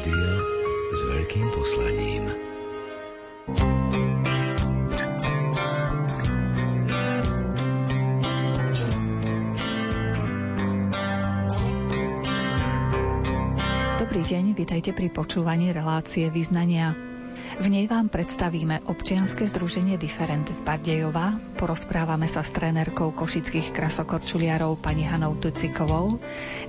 Rádio s veľkým poslaním. Dobrý deň, vitajte pri počúvaní relácie Vyznania. V nej vám predstavíme občianske združenie Different z Bardejova, porozprávame sa s trénerkou košických krasokorčuliarov pani Hanou Tucikovou,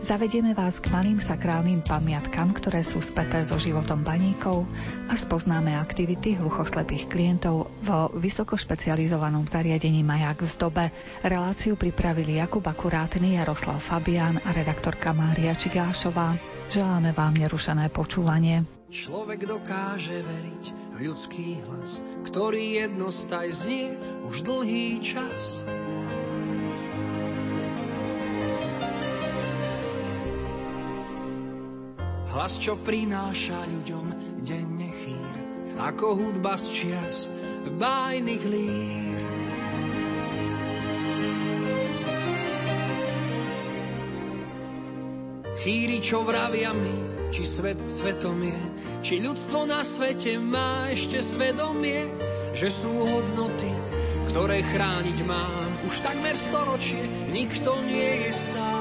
zavedieme vás k malým sakrálnym pamiatkam, ktoré sú späté so životom baníkov a spoznáme aktivity hluchoslepých klientov vo vysokošpecializovanom zariadení Majak v Zdobe. Reláciu pripravili Jakub Akurátny, Jaroslav Fabián a redaktorka Mária Čigášová. Želáme vám nerušené počúvanie. Človek dokáže veriť v ľudský hlas, ktorý jednostaj znie už dlhý čas. Hlas, čo prináša ľuďom denne chýr, ako hudba z čias bájnych lír. Chýri, čo vravia mi, či svet svetom je, či ľudstvo na svete má ešte svedomie, že sú hodnoty, ktoré chrániť mám. Už takmer storočie nikto nie je sám.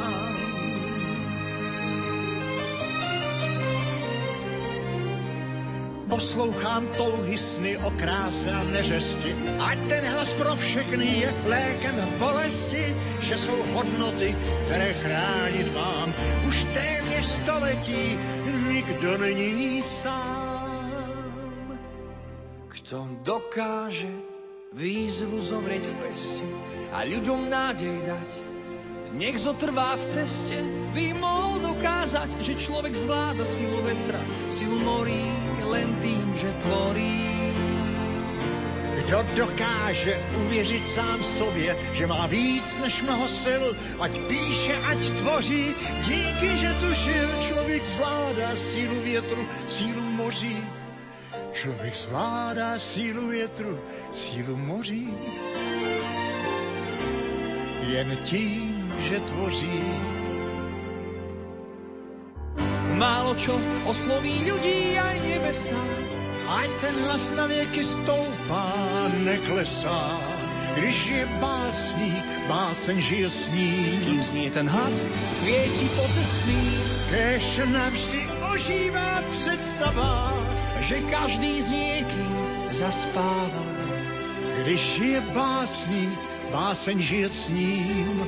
Poslouchám touhy sny o kráse a neřesti, ať ten hlas pro všechny je lékem bolesti, že jsou hodnoty, které chránit mám. Už téměř století nikdo není sám. Kto dokáže výzvu zovrieť v peste a ľuďom nádej dať, nech zotrvá v ceste, by mohol dokázať, že človek zvláda silu vetra, silu morí len tým, že tvorí. Kdo dokáže uvěřit sám sobě, že má víc než mnoho sil, ať píše, ať tvoří, díky, že tušil, člověk zvládá sílu větru, sílu moří. Člověk zvládá sílu větru, sílu moří. Jen tím, že tvoří. Málo čo osloví ľudí aj nebesa. Ať ten hlas na vieky stoupá, neklesá. Když je básník, báseň žije s ním. Kým znie ten hlas, svieti po cestný. Kež navždy ožívá představa, že každý s niekým zaspáva. Když je básník, báseň žije s ním.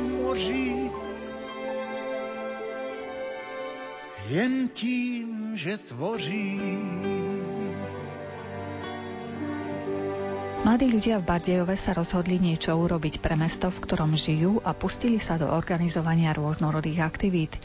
moří. Jen tím, že tvoří. Mladí ľudia v Bardejove sa rozhodli niečo urobiť pre mesto, v ktorom žijú a pustili sa do organizovania rôznorodých aktivít.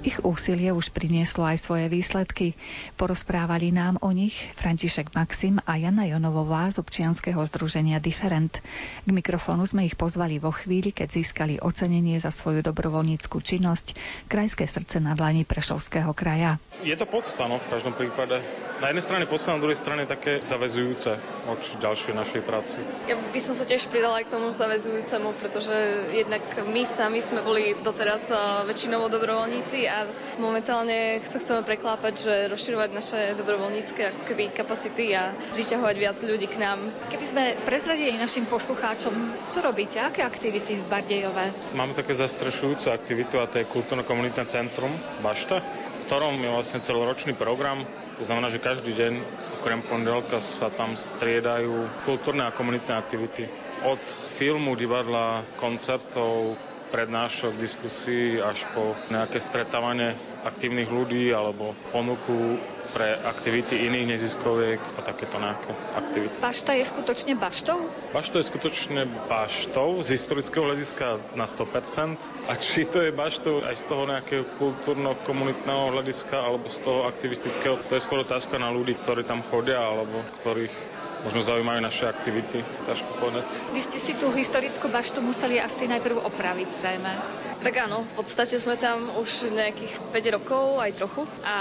Ich úsilie už prinieslo aj svoje výsledky. Porozprávali nám o nich František Maxim a Jana Jonovová z občianskeho združenia Different. K mikrofónu sme ich pozvali vo chvíli, keď získali ocenenie za svoju dobrovoľníckú činnosť Krajské srdce na dlani Prešovského kraja. Je to podsta, no, v každom prípade. Na jednej strane podsta, na druhej strane také zavezujúce od ďalšej našej práci. Ja by som sa tiež pridala aj k tomu zavezujúcemu, pretože jednak my sami sme boli doteraz väčšinovo dobrovoľníci a momentálne sa chceme preklápať, že rozširovať naše dobrovoľnícke ako keby kapacity a priťahovať viac ľudí k nám. Keby sme prezradili našim poslucháčom, čo robíte, aké aktivity v Bardejove? Máme také zastrešujúce aktivitu a to je kultúrno-komunitné centrum Bašta, v ktorom je vlastne celoročný program. To znamená, že každý deň okrem pondelka sa tam striedajú kultúrne a komunitné aktivity. Od filmu, divadla, koncertov, prednášok, diskusí až po nejaké stretávanie aktívnych ľudí alebo ponuku pre aktivity iných neziskoviek a takéto nejaké aktivity. Bašta je skutočne baštou? Bašta je skutočne baštou z historického hľadiska na 100%. A či to je baštou aj z toho nejakého kultúrno-komunitného hľadiska alebo z toho aktivistického, to je skôr otázka na ľudí, ktorí tam chodia alebo ktorých možno zaujímajú naše aktivity, ťažko povedať. Vy ste si tú historickú baštu museli asi najprv opraviť, zrejme. Tak áno, v podstate sme tam už nejakých 5 rokov, aj trochu. A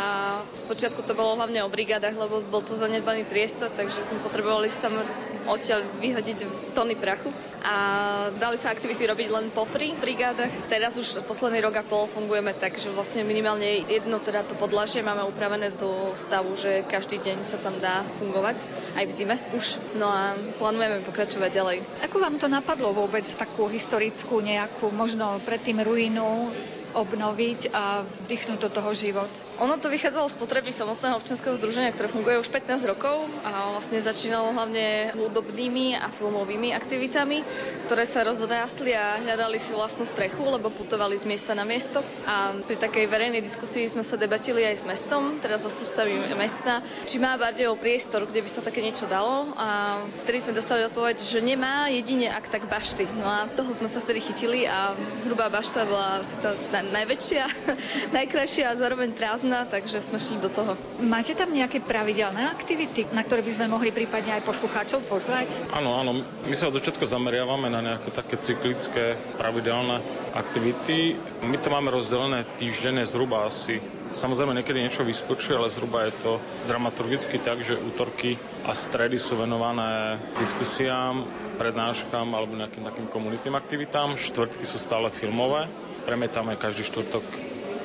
spočiatku to bolo hlavne o brigádach, lebo bol to zanedbaný priestor, takže sme potrebovali tam odtiaľ vyhodiť tony prachu. A dali sa aktivity robiť len popri brigádach. Teraz už posledný rok a pol fungujeme tak, že vlastne minimálne jedno teda to podlažie máme upravené do stavu, že každý deň sa tam dá fungovať, aj v zime už. No a plánujeme pokračovať ďalej. Ako vám to napadlo vôbec takú historickú nejakú, možno predtým ruinu obnoviť a vdychnúť do toho život. Ono to vychádzalo z potreby samotného občianského združenia, ktoré funguje už 15 rokov a vlastne začínalo hlavne hudobnými a filmovými aktivitami, ktoré sa rozrástli a hľadali si vlastnú strechu, lebo putovali z miesta na miesto. A pri takej verejnej diskusii sme sa debatili aj s mestom, teda so stupcami mesta, či má Bardejov priestor, kde by sa také niečo dalo. A vtedy sme dostali odpoveď, že nemá jedine ak tak bašty. No a toho sme sa vtedy chytili a hrubá bašta bola asi tá najväčšia, najkrajšia a zároveň prázdna, takže sme šli do toho. Máte tam nejaké pravidelné aktivity, na ktoré by sme mohli prípadne aj poslucháčov pozvať? Áno, áno. My sa od začiatku zameriavame na nejaké také cyklické, pravidelné aktivity. My to máme rozdelené týždenne zhruba asi Samozrejme, niekedy niečo vyskočí, ale zhruba je to dramaturgicky tak, že útorky a stredy sú venované diskusiám, prednáškam alebo nejakým takým komunitným aktivitám. Štvrtky sú stále filmové premietame každý štvrtok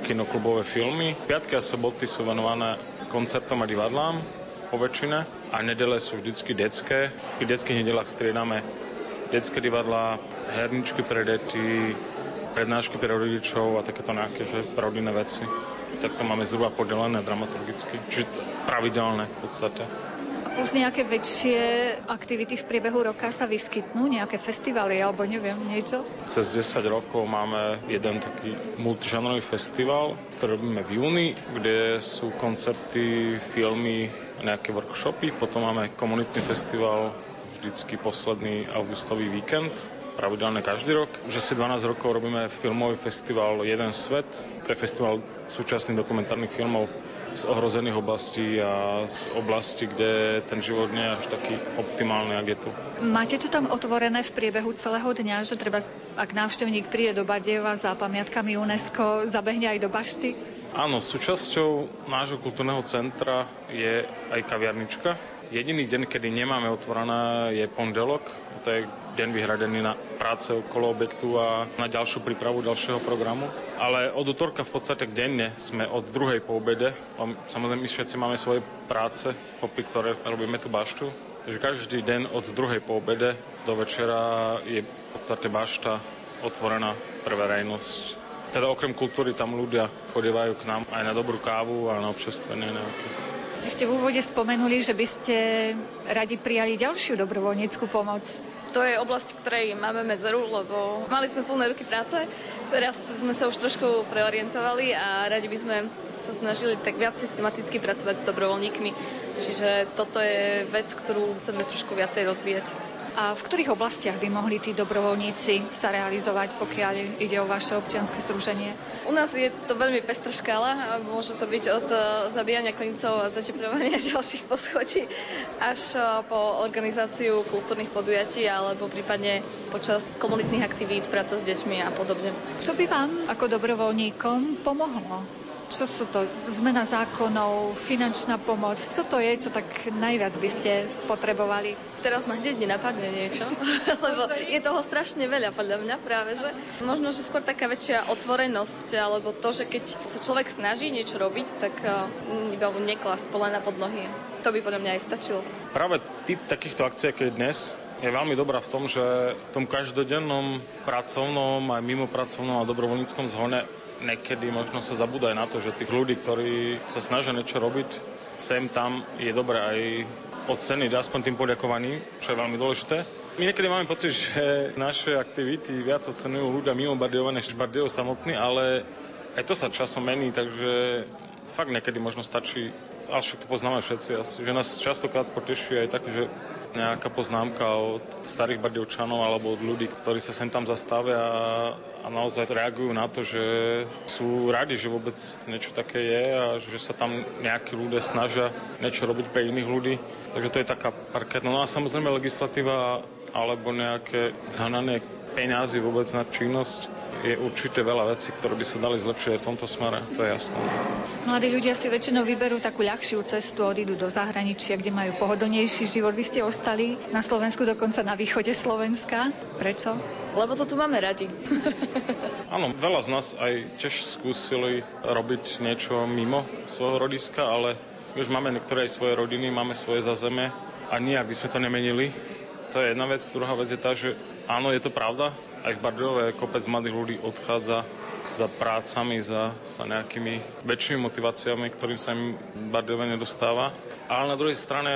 kinoklubové filmy. Piatky a soboty sú venované koncertom a divadlám po väčšine a nedele sú vždycky detské. Pri detských nedelách striedame detské divadlá, herničky pre deti, prednášky pre rodičov a takéto nejaké že rodinné veci. Tak to máme zhruba podelené dramaturgicky, čiže pravidelné v podstate plus nejaké väčšie aktivity v priebehu roka sa vyskytnú, nejaké festivaly alebo neviem, niečo? Cez 10 rokov máme jeden taký multižanrový festival, ktorý robíme v júni, kde sú koncerty, filmy, nejaké workshopy. Potom máme komunitný festival vždycky posledný augustový víkend, pravidelne každý rok. Už asi 12 rokov robíme filmový festival Jeden svet. To je festival súčasných dokumentárnych filmov z ohrozených oblastí a z oblasti, kde ten život nie je až taký optimálny, ak je tu. Máte to tam otvorené v priebehu celého dňa, že treba, ak návštevník príde do Bardejova za pamiatkami UNESCO, zabehne aj do Bašty? Áno, súčasťou nášho kultúrneho centra je aj kaviarnička. Jediný deň, kedy nemáme otvorené, je pondelok. To je deň vyhradený na práce okolo objektu a na ďalšiu prípravu ďalšieho programu. Ale od útorka v podstate denne sme od druhej po obede. Samozrejme, my všetci máme svoje práce, popri ktoré robíme tú baštu. Takže každý deň od druhej po obede do večera je v podstate bašta otvorená pre verejnosť. Teda okrem kultúry tam ľudia chodievajú k nám aj na dobrú kávu a na občerstvenie nejaké. Vy ste v úvode spomenuli, že by ste radi prijali ďalšiu dobrovoľníckú pomoc. To je oblasť, ktorej máme medzeru, lebo mali sme plné ruky práce. Teraz sme sa už trošku preorientovali a radi by sme sa snažili tak viac systematicky pracovať s dobrovoľníkmi. Čiže toto je vec, ktorú chceme trošku viacej rozvíjať. A v ktorých oblastiach by mohli tí dobrovoľníci sa realizovať, pokiaľ ide o vaše občianske združenie? U nás je to veľmi pestrá škála. Môže to byť od e, zabíjania klincov a zateplovania ďalších poschodí až e, po organizáciu kultúrnych podujatí alebo prípadne počas komunitných aktivít, práca s deťmi a podobne. Čo by vám ako dobrovoľníkom pomohlo Čo sú to? Zmena zákonov, finančná pomoc? Čo to je, čo tak najviac by ste potrebovali? Teraz ma hneď nenapadne niečo, lebo je toho strašne veľa podľa mňa práve, že možno, že skôr taká väčšia otvorenosť, alebo to, že keď sa človek snaží niečo robiť, tak uh, iba mu neklasť polena pod nohy. To by podľa mňa aj stačilo. Práve typ takýchto akcií, ako je dnes, je veľmi dobrá v tom, že v tom každodennom pracovnom aj mimo pracovnom a dobrovoľníckom zhone niekedy možno sa zabúda aj na to, že tých ľudí, ktorí sa snažia niečo robiť, sem tam je dobré aj oceniť aspoň tým poďakovaním, čo je veľmi dôležité. My niekedy máme pocit, že naše aktivity viac ocenujú ľudia mimo Bardejova než Bardejov samotný, ale aj to sa časom mení, takže fakt niekedy možno stačí, ale však to poznáme všetci asi, že nás častokrát poteší aj tak, že nejaká poznámka od starých Bardejovčanov alebo od ľudí, ktorí sa sem tam zastavia a naozaj reagujú na to, že sú radi, že vôbec niečo také je a že sa tam nejakí ľudia snažia niečo robiť pre iných ľudí. Takže to je taká parketná. No a samozrejme legislatíva alebo nejaké zhananie peňazí vôbec na činnosť je určite veľa vecí, ktoré by sa dali zlepšiť aj v tomto smere, to je jasné. Mladí ľudia si väčšinou vyberú takú ľahšiu cestu, odídu do zahraničia, kde majú pohodlnejší život. Vy ste ostali na Slovensku, dokonca na východe Slovenska. Prečo? Lebo to tu máme radi. Áno, veľa z nás aj tiež skúsili robiť niečo mimo svojho rodiska, ale my už máme niektoré aj svoje rodiny, máme svoje zazeme a nijak by sme to nemenili. To je jedna vec. Druhá vec je tá, že áno, je to pravda, aj v Bardejove kopec mladých ľudí odchádza za prácami, za, za nejakými väčšími motiváciami, ktorým sa im Bardejove nedostáva. Ale na druhej strane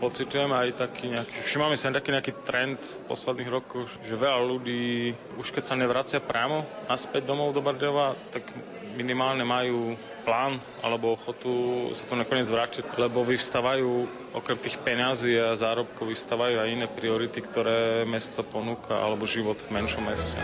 pocitujeme aj taký nejaký, všimame sa aj taký nejaký trend v posledných rokoch, že veľa ľudí už keď sa nevracia priamo naspäť domov do Bardejova, tak minimálne majú plán alebo ochotu sa to nakoniec vrátiť, lebo vyvstávajú okrem tých peňazí a zárobkov vyvstávajú aj iné priority, ktoré mesto ponúka alebo život v menšom meste.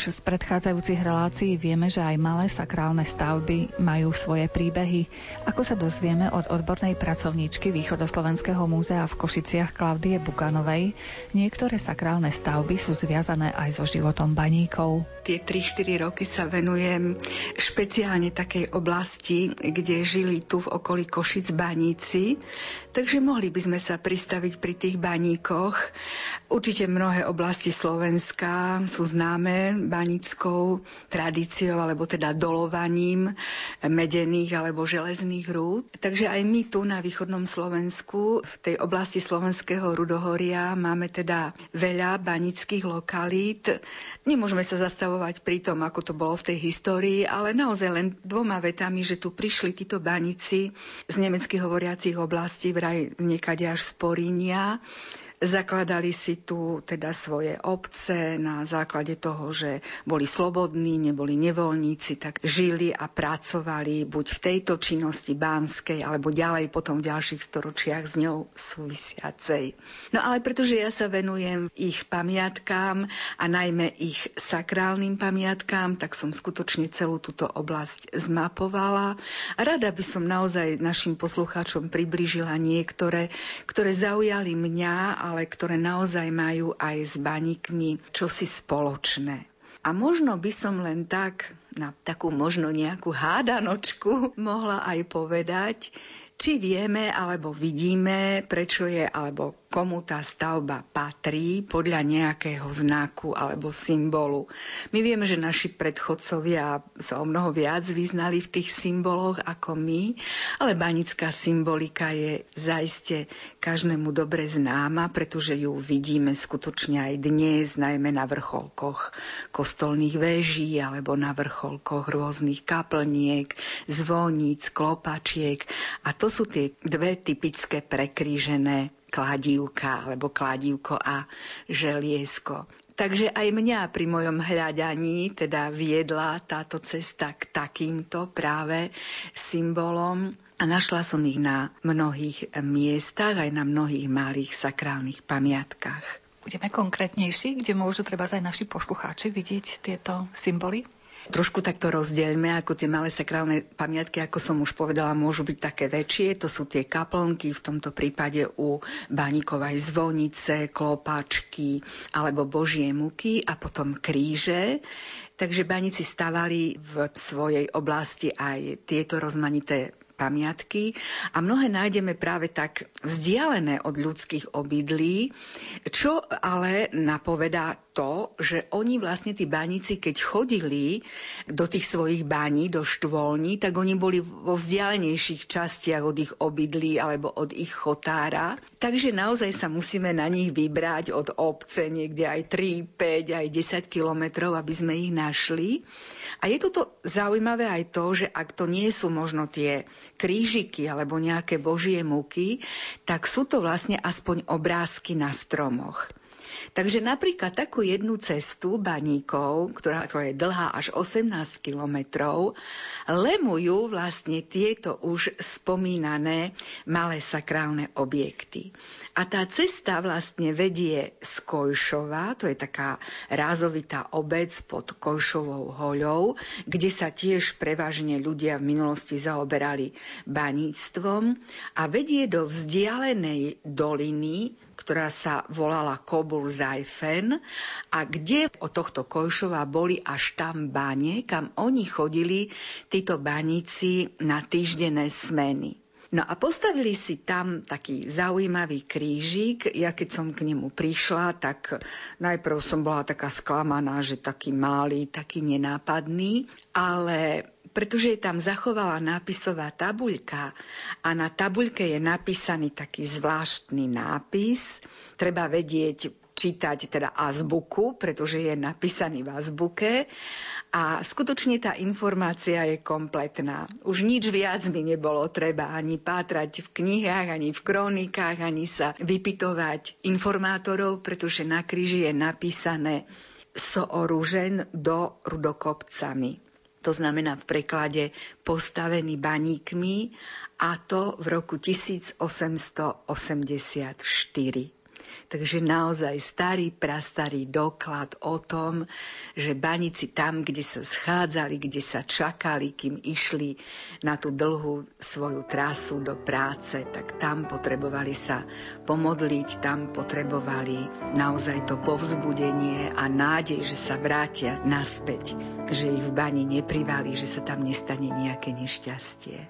Už z predchádzajúcich relácií vieme, že aj malé sakrálne stavby majú svoje príbehy. Ako sa dozvieme od odbornej pracovníčky Východoslovenského múzea v Košiciach Klaudie Bukanovej, niektoré sakrálne stavby sú zviazané aj so životom baníkov. Tie 3-4 roky sa venujem špeciálne takej oblasti, kde žili tu v okolí Košic baníci, takže mohli by sme sa pristaviť pri tých baníkoch. Určite mnohé oblasti Slovenska sú známe banickou tradíciou, alebo teda dolovaním medených alebo železných rúd. Takže aj my tu na východnom Slovensku, v tej oblasti slovenského rudohoria, máme teda veľa banických lokalít. Nemôžeme sa zastavovať pri tom, ako to bolo v tej histórii, ale naozaj len dvoma vetami, že tu prišli títo banici z nemecky hovoriacich oblastí, vraj niekade až z Porínia, Zakladali si tu teda svoje obce na základe toho, že boli slobodní, neboli nevoľníci, tak žili a pracovali buď v tejto činnosti bánskej, alebo ďalej potom v ďalších storočiach s ňou súvisiacej. No ale pretože ja sa venujem ich pamiatkám a najmä ich sakrálnym pamiatkám, tak som skutočne celú túto oblasť zmapovala. A rada by som naozaj našim poslucháčom približila niektoré, ktoré zaujali mňa ale ktoré naozaj majú aj s baníkmi čosi spoločné. A možno by som len tak, na takú možno nejakú hádanočku mohla aj povedať, či vieme alebo vidíme, prečo je alebo komu tá stavba patrí podľa nejakého znaku alebo symbolu. My vieme, že naši predchodcovia sa o mnoho viac vyznali v tých symboloch ako my, ale banická symbolika je zaiste každému dobre známa, pretože ju vidíme skutočne aj dnes, najmä na vrcholkoch kostolných väží alebo na vrcholkoch rôznych kaplniek, zvoníc, klopačiek. A to sú tie dve typické prekrížené kladívka alebo kladívko a želiesko. Takže aj mňa pri mojom hľadaní teda viedla táto cesta k takýmto práve symbolom a našla som ich na mnohých miestach, aj na mnohých malých sakrálnych pamiatkách. Budeme konkrétnejší, kde môžu treba aj naši poslucháči vidieť tieto symboly? Trošku takto rozdielme, ako tie malé sakrálne pamiatky, ako som už povedala, môžu byť také väčšie. To sú tie kaplnky, v tomto prípade u Baníkovej zvonice, klopačky alebo božie muky a potom kríže. Takže baníci stavali v svojej oblasti aj tieto rozmanité pamiatky a mnohé nájdeme práve tak vzdialené od ľudských obydlí, čo ale napovedá to, že oni vlastne tí baníci, keď chodili do tých svojich baní, do štvolní, tak oni boli vo vzdialenejších častiach od ich obydlí alebo od ich chotára. Takže naozaj sa musíme na nich vybrať od obce niekde aj 3, 5, aj 10 kilometrov, aby sme ich našli. A je toto zaujímavé aj to, že ak to nie sú možno tie krížiky alebo nejaké božie múky, tak sú to vlastne aspoň obrázky na stromoch. Takže napríklad takú jednu cestu baníkov, ktorá, ktorá je dlhá až 18 kilometrov, lemujú vlastne tieto už spomínané malé sakrálne objekty. A tá cesta vlastne vedie z Kojšova, to je taká rázovitá obec pod Kojšovou hoľou, kde sa tiež prevažne ľudia v minulosti zaoberali baníctvom a vedie do vzdialenej doliny, ktorá sa volala Kobul Zajfen a kde od tohto Kojšova boli až tam bane, kam oni chodili, títo baníci, na týždenné smeny. No a postavili si tam taký zaujímavý krížik. Ja keď som k nemu prišla, tak najprv som bola taká sklamaná, že taký malý, taký nenápadný, ale pretože je tam zachovala nápisová tabuľka a na tabuľke je napísaný taký zvláštny nápis. Treba vedieť čítať teda azbuku, pretože je napísaný v azbuke a skutočne tá informácia je kompletná. Už nič viac mi nebolo treba ani pátrať v knihách, ani v kronikách, ani sa vypitovať informátorov, pretože na kríži je napísané sooružen do rudokopcami to znamená v preklade postavený baníkmi, a to v roku 1884. Takže naozaj starý, prastarý doklad o tom, že banici tam, kde sa schádzali, kde sa čakali, kým išli na tú dlhú svoju trasu do práce, tak tam potrebovali sa pomodliť, tam potrebovali naozaj to povzbudenie a nádej, že sa vrátia naspäť, že ich v bani neprivali, že sa tam nestane nejaké nešťastie.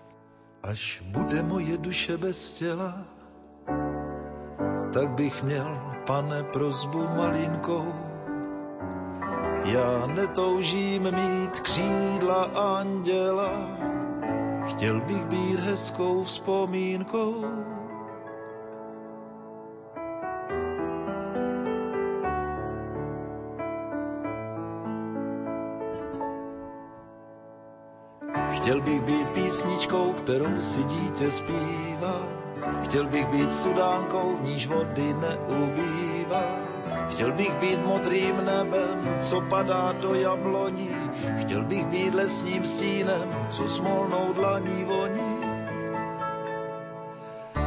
Až bude moje duše bez tela, tak bych měl, pane, prozbu malinkou. Já netoužím mít křídla anděla, chtěl bych být hezkou vzpomínkou. Chtěl bych být písničkou, kterou si dítě zpívá, Chtěl bych být studánkou, níž vody neubývá. Chtěl bych být modrým nebem, co padá do jabloní. Chtěl bych být lesním stínem, co smolnou dlaní voní.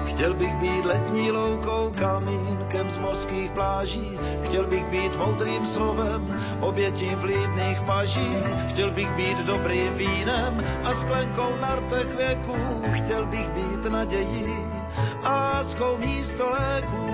Chtěl bych být letní loukou, kamínkem z mořských pláží. Chtěl bych být moudrým slovem, obětím vlídných paží. Chtěl bych být dobrým vínem a sklenkou na rtech věků. Chtěl bych být nadějí a láskou místo léků.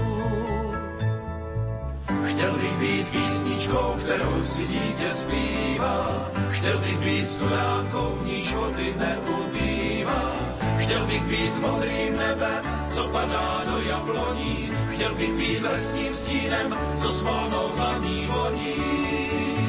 Chtěl bych být písničkou, kterou si dítě zpívá. Chtěl bych být studánkou, v níž vody neubývá. Chtěl bych být modrým nebem, co padá do jabloní. Chtěl bych být lesním stínem, co smolnou hlavní voní.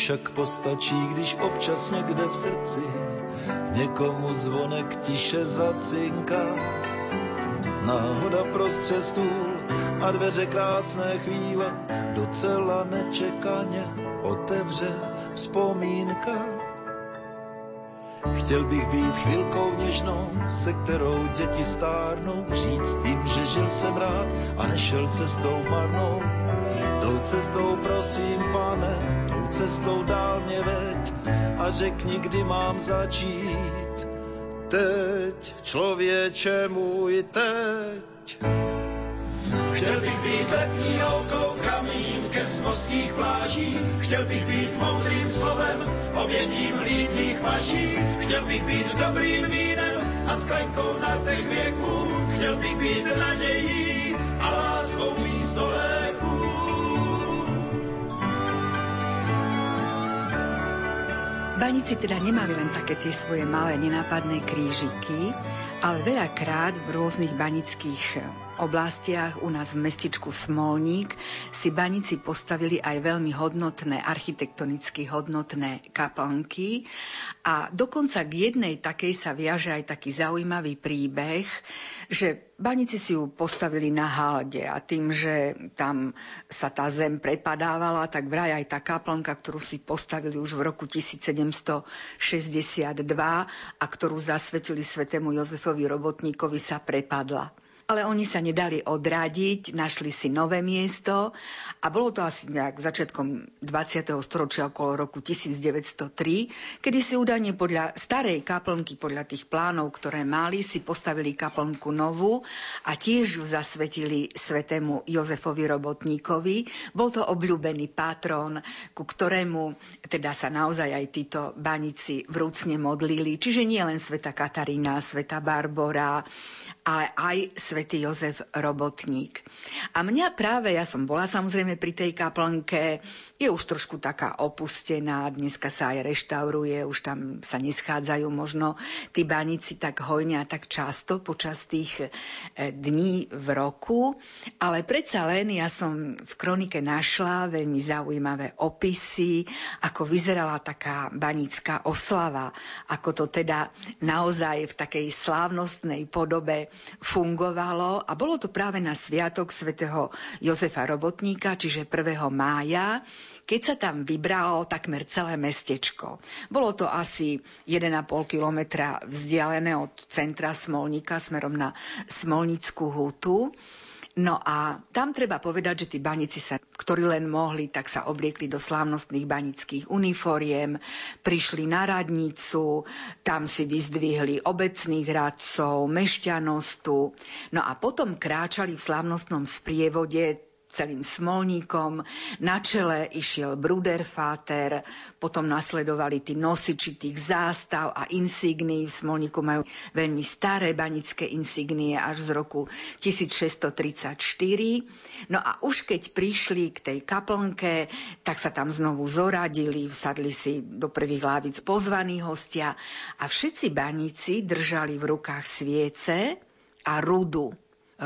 Však postačí, když občas někde v srdci někomu zvonek tiše zacinká. Náhoda prostřed stůl a dveře krásné chvíle docela nečekaně otevře vzpomínka. Chtěl bych být chvilkou něžnou, se kterou děti stárnou, říct tím, že žil jsem rád a nešel cestou marnou. Tou cestou prosím, pane, cestou dál mě veď a řekni, kdy mám začít. Teď, člověče můj, teď. Chtěl bych být letní holkou, kamínkem z mořských pláží. Chtěl bych být moudrým slovem, obětím lídných maží. Chtěl bych být dobrým vínem a sklenkou na těch věků. Chtěl bych být nadějí a láskou místo léků. Banici teda nemali len také tie svoje malé nenápadné krížiky, ale veľakrát v rôznych banických oblastiach, u nás v mestičku Smolník, si banici postavili aj veľmi hodnotné, architektonicky hodnotné kaplnky. A dokonca k jednej takej sa viaže aj taký zaujímavý príbeh, že banici si ju postavili na halde a tým, že tam sa tá zem prepadávala, tak vraj aj tá kaplnka, ktorú si postavili už v roku 1762 a ktorú zasvetili svetému Jozefovi Robotníkovi, sa prepadla ale oni sa nedali odradiť, našli si nové miesto a bolo to asi nejak začiatkom 20. storočia okolo roku 1903, kedy si údajne podľa starej kaplnky, podľa tých plánov, ktoré mali, si postavili kaplnku novú a tiež ju zasvetili svetému Jozefovi Robotníkovi. Bol to obľúbený patrón, ku ktorému teda sa naozaj aj títo banici vrúcne modlili. Čiže nie len sveta Katarína, sveta Barbora, ale aj svätý Jozef Robotník. A mňa práve, ja som bola samozrejme pri tej kaplnke, je už trošku taká opustená, dneska sa aj reštauruje, už tam sa neschádzajú možno tí banici tak hojne a tak často počas tých e, dní v roku, ale predsa len ja som v kronike našla veľmi zaujímavé opisy, ako vyzerala taká banická oslava, ako to teda naozaj v takej slávnostnej podobe fungovalo a bolo to práve na sviatok svätého Jozefa Robotníka, čiže 1. mája, keď sa tam vybralo takmer celé mestečko. Bolo to asi 1,5 kilometra vzdialené od centra Smolníka smerom na Smolnickú hutu. No a tam treba povedať, že tí banici sa, ktorí len mohli, tak sa obliekli do slávnostných banických uniforiem, prišli na radnicu, tam si vyzdvihli obecných radcov, mešťanostu, no a potom kráčali v slávnostnom sprievode celým smolníkom. Na čele išiel Bruderfáter, potom nasledovali tí nosiči tých zástav a insigní. V smolníku majú veľmi staré banické insignie až z roku 1634. No a už keď prišli k tej kaplnke, tak sa tam znovu zoradili, vsadli si do prvých lávic pozvaní hostia a všetci baníci držali v rukách sviece a rudu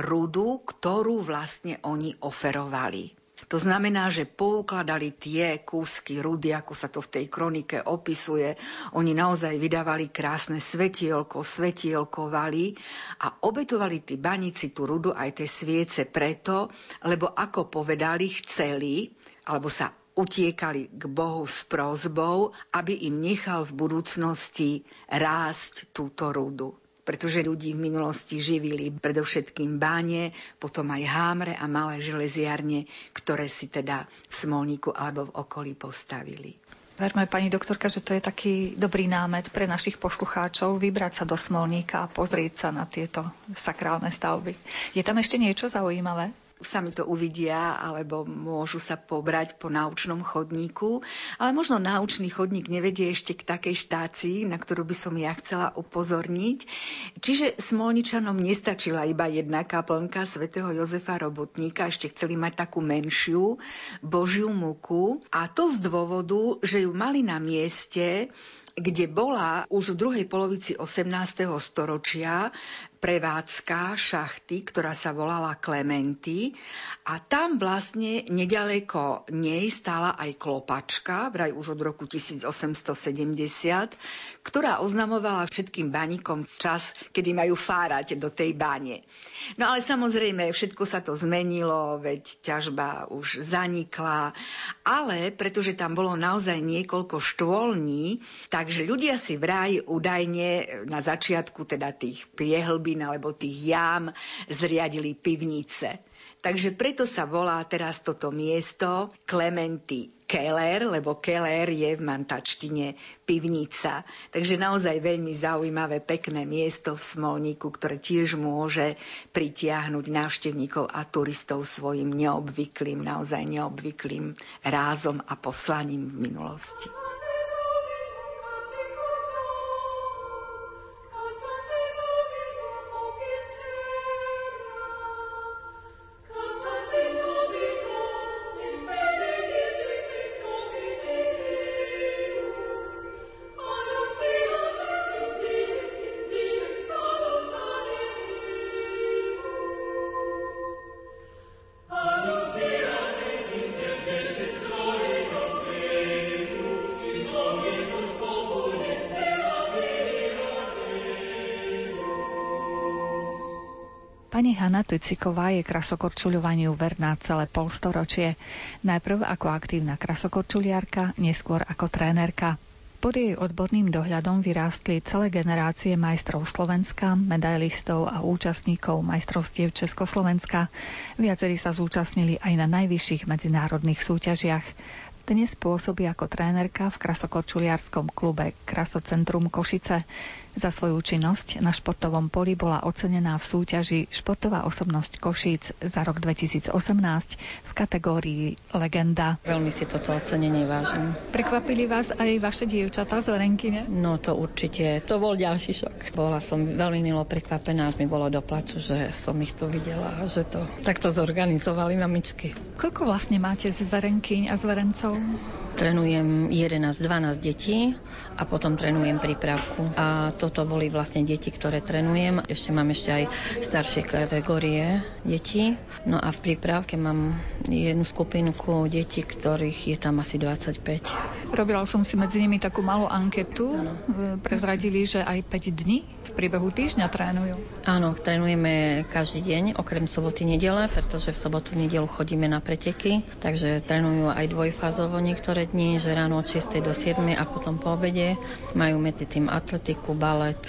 rudu, ktorú vlastne oni oferovali. To znamená, že poukladali tie kúsky rudy, ako sa to v tej kronike opisuje. Oni naozaj vydávali krásne svetielko, svetielkovali a obetovali tí baníci tú rudu aj tie sviece preto, lebo ako povedali, chceli, alebo sa utiekali k Bohu s prozbou, aby im nechal v budúcnosti rásť túto rudu pretože ľudí v minulosti živili predovšetkým báne, potom aj hámre a malé železiarne, ktoré si teda v Smolníku alebo v okolí postavili. Verme, pani doktorka, že to je taký dobrý námet pre našich poslucháčov vybrať sa do Smolníka a pozrieť sa na tieto sakrálne stavby. Je tam ešte niečo zaujímavé? Sami to uvidia, alebo môžu sa pobrať po naučnom chodníku. Ale možno naučný chodník nevedie ešte k takej štácii, na ktorú by som ja chcela upozorniť. Čiže Smolničanom nestačila iba jedna kaplnka svätého Jozefa Robotníka, ešte chceli mať takú menšiu Božiu muku. A to z dôvodu, že ju mali na mieste, kde bola už v druhej polovici 18. storočia prevádzka šachty, ktorá sa volala Klementy a tam vlastne nedaleko nej stála aj klopačka, vraj už od roku 1870, ktorá oznamovala všetkým baníkom čas, kedy majú fárať do tej bane. No ale samozrejme, všetko sa to zmenilo, veď ťažba už zanikla, ale pretože tam bolo naozaj niekoľko štôlní, takže ľudia si vraj údajne na začiatku teda tých priehlbí kabín alebo tých jám zriadili pivnice. Takže preto sa volá teraz toto miesto Klementy Keller, lebo Keller je v mantačtine pivnica. Takže naozaj veľmi zaujímavé, pekné miesto v Smolníku, ktoré tiež môže pritiahnuť návštevníkov a turistov svojim neobvyklým, naozaj neobvyklým rázom a poslaním v minulosti. Tuciková je krasokorčuľovaniu verná celé polstoročie. Najprv ako aktívna krasokorčuliarka, neskôr ako trénerka. Pod jej odborným dohľadom vyrástli celé generácie majstrov Slovenska, medailistov a účastníkov majstrovstiev Československa. Viacerí sa zúčastnili aj na najvyšších medzinárodných súťažiach. Dnes pôsobí ako trénerka v krasokorčuliarskom klube Krasocentrum Košice. Za svoju činnosť na športovom poli bola ocenená v súťaži Športová osobnosť Košíc za rok 2018 v kategórii Legenda. Veľmi si toto ocenenie vážim. Prekvapili vás aj vaše dievčatá z Orenkine? No to určite. To bol ďalší šok. Bola som veľmi milo prekvapená, až mi bolo do plaču, že som ich tu videla a že to takto zorganizovali mamičky. Koľko vlastne máte z Verenkyň a zverencov? Trénujem 11-12 detí a potom trénujem prípravku. A toto boli vlastne deti, ktoré trénujem. Ešte mám ešte aj staršie kategórie detí. No a v prípravke mám jednu skupinku detí, ktorých je tam asi 25. Robila som si medzi nimi takú malú anketu. Ano. Prezradili, že aj 5 dní v priebehu týždňa trénujú. Áno, trénujeme každý deň, okrem soboty, nedele, pretože v sobotu, nedelu chodíme na preteky, takže trénujú aj dvojfázovo niektoré dní, že ráno od 6. do 7. a potom po obede. Majú medzi tým atletiku, balet,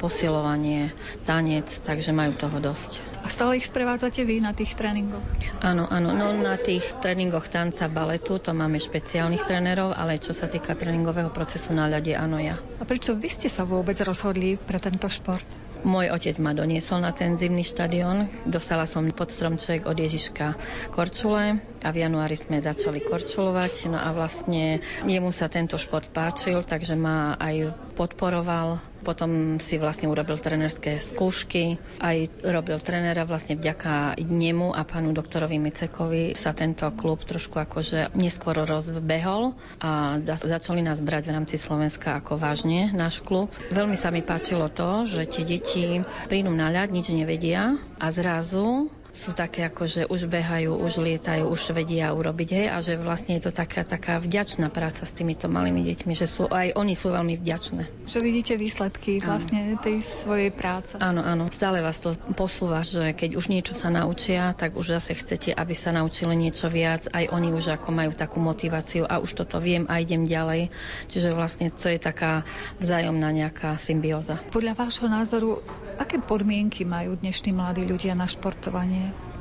posilovanie, tanec, takže majú toho dosť. A stále ich sprevádzate vy na tých tréningoch? Áno, áno. No na tých tréningoch tanca, baletu, to máme špeciálnych trénerov, ale čo sa týka tréningového procesu na ľade, áno ja. A prečo vy ste sa vôbec rozhodli pre tento šport? Môj otec ma doniesol na ten zimný štadión. Dostala som pod stromček od Ježiška korčule a v januári sme začali korčulovať. No a vlastne jemu sa tento šport páčil, takže ma aj podporoval Potom si vlastne urobil trénerské skúšky, aj robil trénera vlastne vďaka nemu a pánu doktorovi Micekovi sa tento klub trošku akože neskôr rozbehol a začali nás brať v rámci Slovenska ako vážne náš klub. Veľmi sa mi páčilo to, že tie deti prídu na ľad, nič nevedia a zrazu sú také ako, že už behajú, už lietajú, už vedia urobiť, hej, a že vlastne je to taká, taká vďačná práca s týmito malými deťmi, že sú aj oni sú veľmi vďačné. Že vidíte výsledky vlastne áno. tej svojej práce. Áno, áno. Stále vás to posúva, že keď už niečo sa naučia, tak už zase chcete, aby sa naučili niečo viac. Aj oni už ako majú takú motiváciu a už toto viem a idem ďalej. Čiže vlastne to je taká vzájomná nejaká symbióza. Podľa vášho názoru, aké podmienky majú dnešní mladí ľudia na športovanie?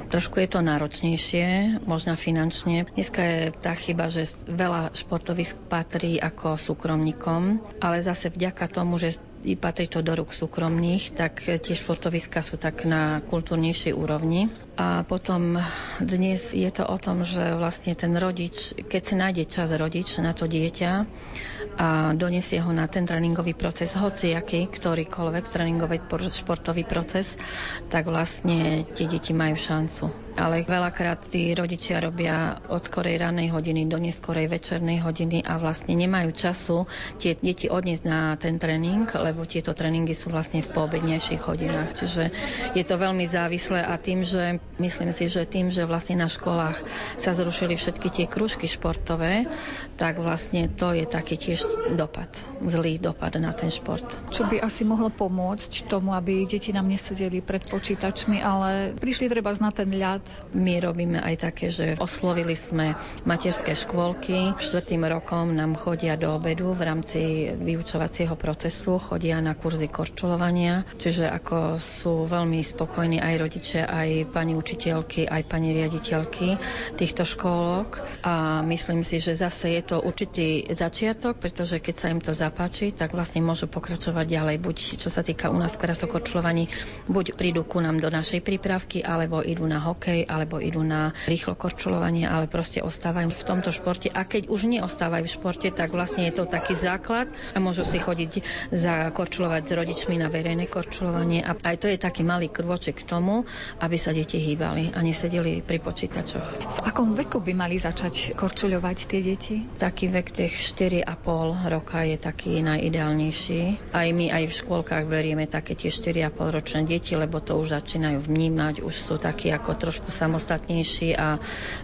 Trošku je to náročnejšie, možno finančne. Dneska je tá chyba, že veľa športovisk patrí ako súkromníkom, ale zase vďaka tomu, že patrí to do rúk súkromných, tak tie športoviska sú tak na kultúrnejšej úrovni. A potom dnes je to o tom, že vlastne ten rodič, keď si nájde čas rodič na to dieťa a donesie ho na ten tréningový proces, hoci aký, ktorýkoľvek tréningový športový proces, tak vlastne tie deti majú šancu ale veľakrát tí rodičia robia od skorej ranej hodiny do neskorej večernej hodiny a vlastne nemajú času tie deti odniesť na ten tréning, lebo tieto tréningy sú vlastne v poobednejších hodinách. Čiže je to veľmi závislé a tým, že myslím si, že tým, že vlastne na školách sa zrušili všetky tie kružky športové, tak vlastne to je taký tiež dopad, zlý dopad na ten šport. Čo by asi mohlo pomôcť tomu, aby deti nám nesedeli pred počítačmi, ale prišli treba na ten ľad, my robíme aj také, že oslovili sme materské škôlky. Štvrtým rokom nám chodia do obedu v rámci vyučovacieho procesu, chodia na kurzy korčulovania, čiže ako sú veľmi spokojní aj rodičia, aj pani učiteľky, aj pani riaditeľky týchto škôlok a myslím si, že zase je to určitý začiatok, pretože keď sa im to zapáči, tak vlastne môžu pokračovať ďalej, buď čo sa týka u nás korčulovaní, buď prídu ku nám do našej prípravky, alebo idú na hokej, alebo idú na rýchlo korčulovanie, ale proste ostávajú v tomto športe. A keď už neostávajú v športe, tak vlastne je to taký základ a môžu si chodiť za korčulovať s rodičmi na verejné korčulovanie. A aj to je taký malý krôček k tomu, aby sa deti hýbali a nesedeli pri počítačoch. V akom veku by mali začať korčuľovať tie deti? Taký vek tých 4,5 roka je taký najideálnejší. Aj my aj v škôlkach berieme také tie 4,5 ročné deti, lebo to už začínajú vnímať, už sú takí ako trošku samostatnejší a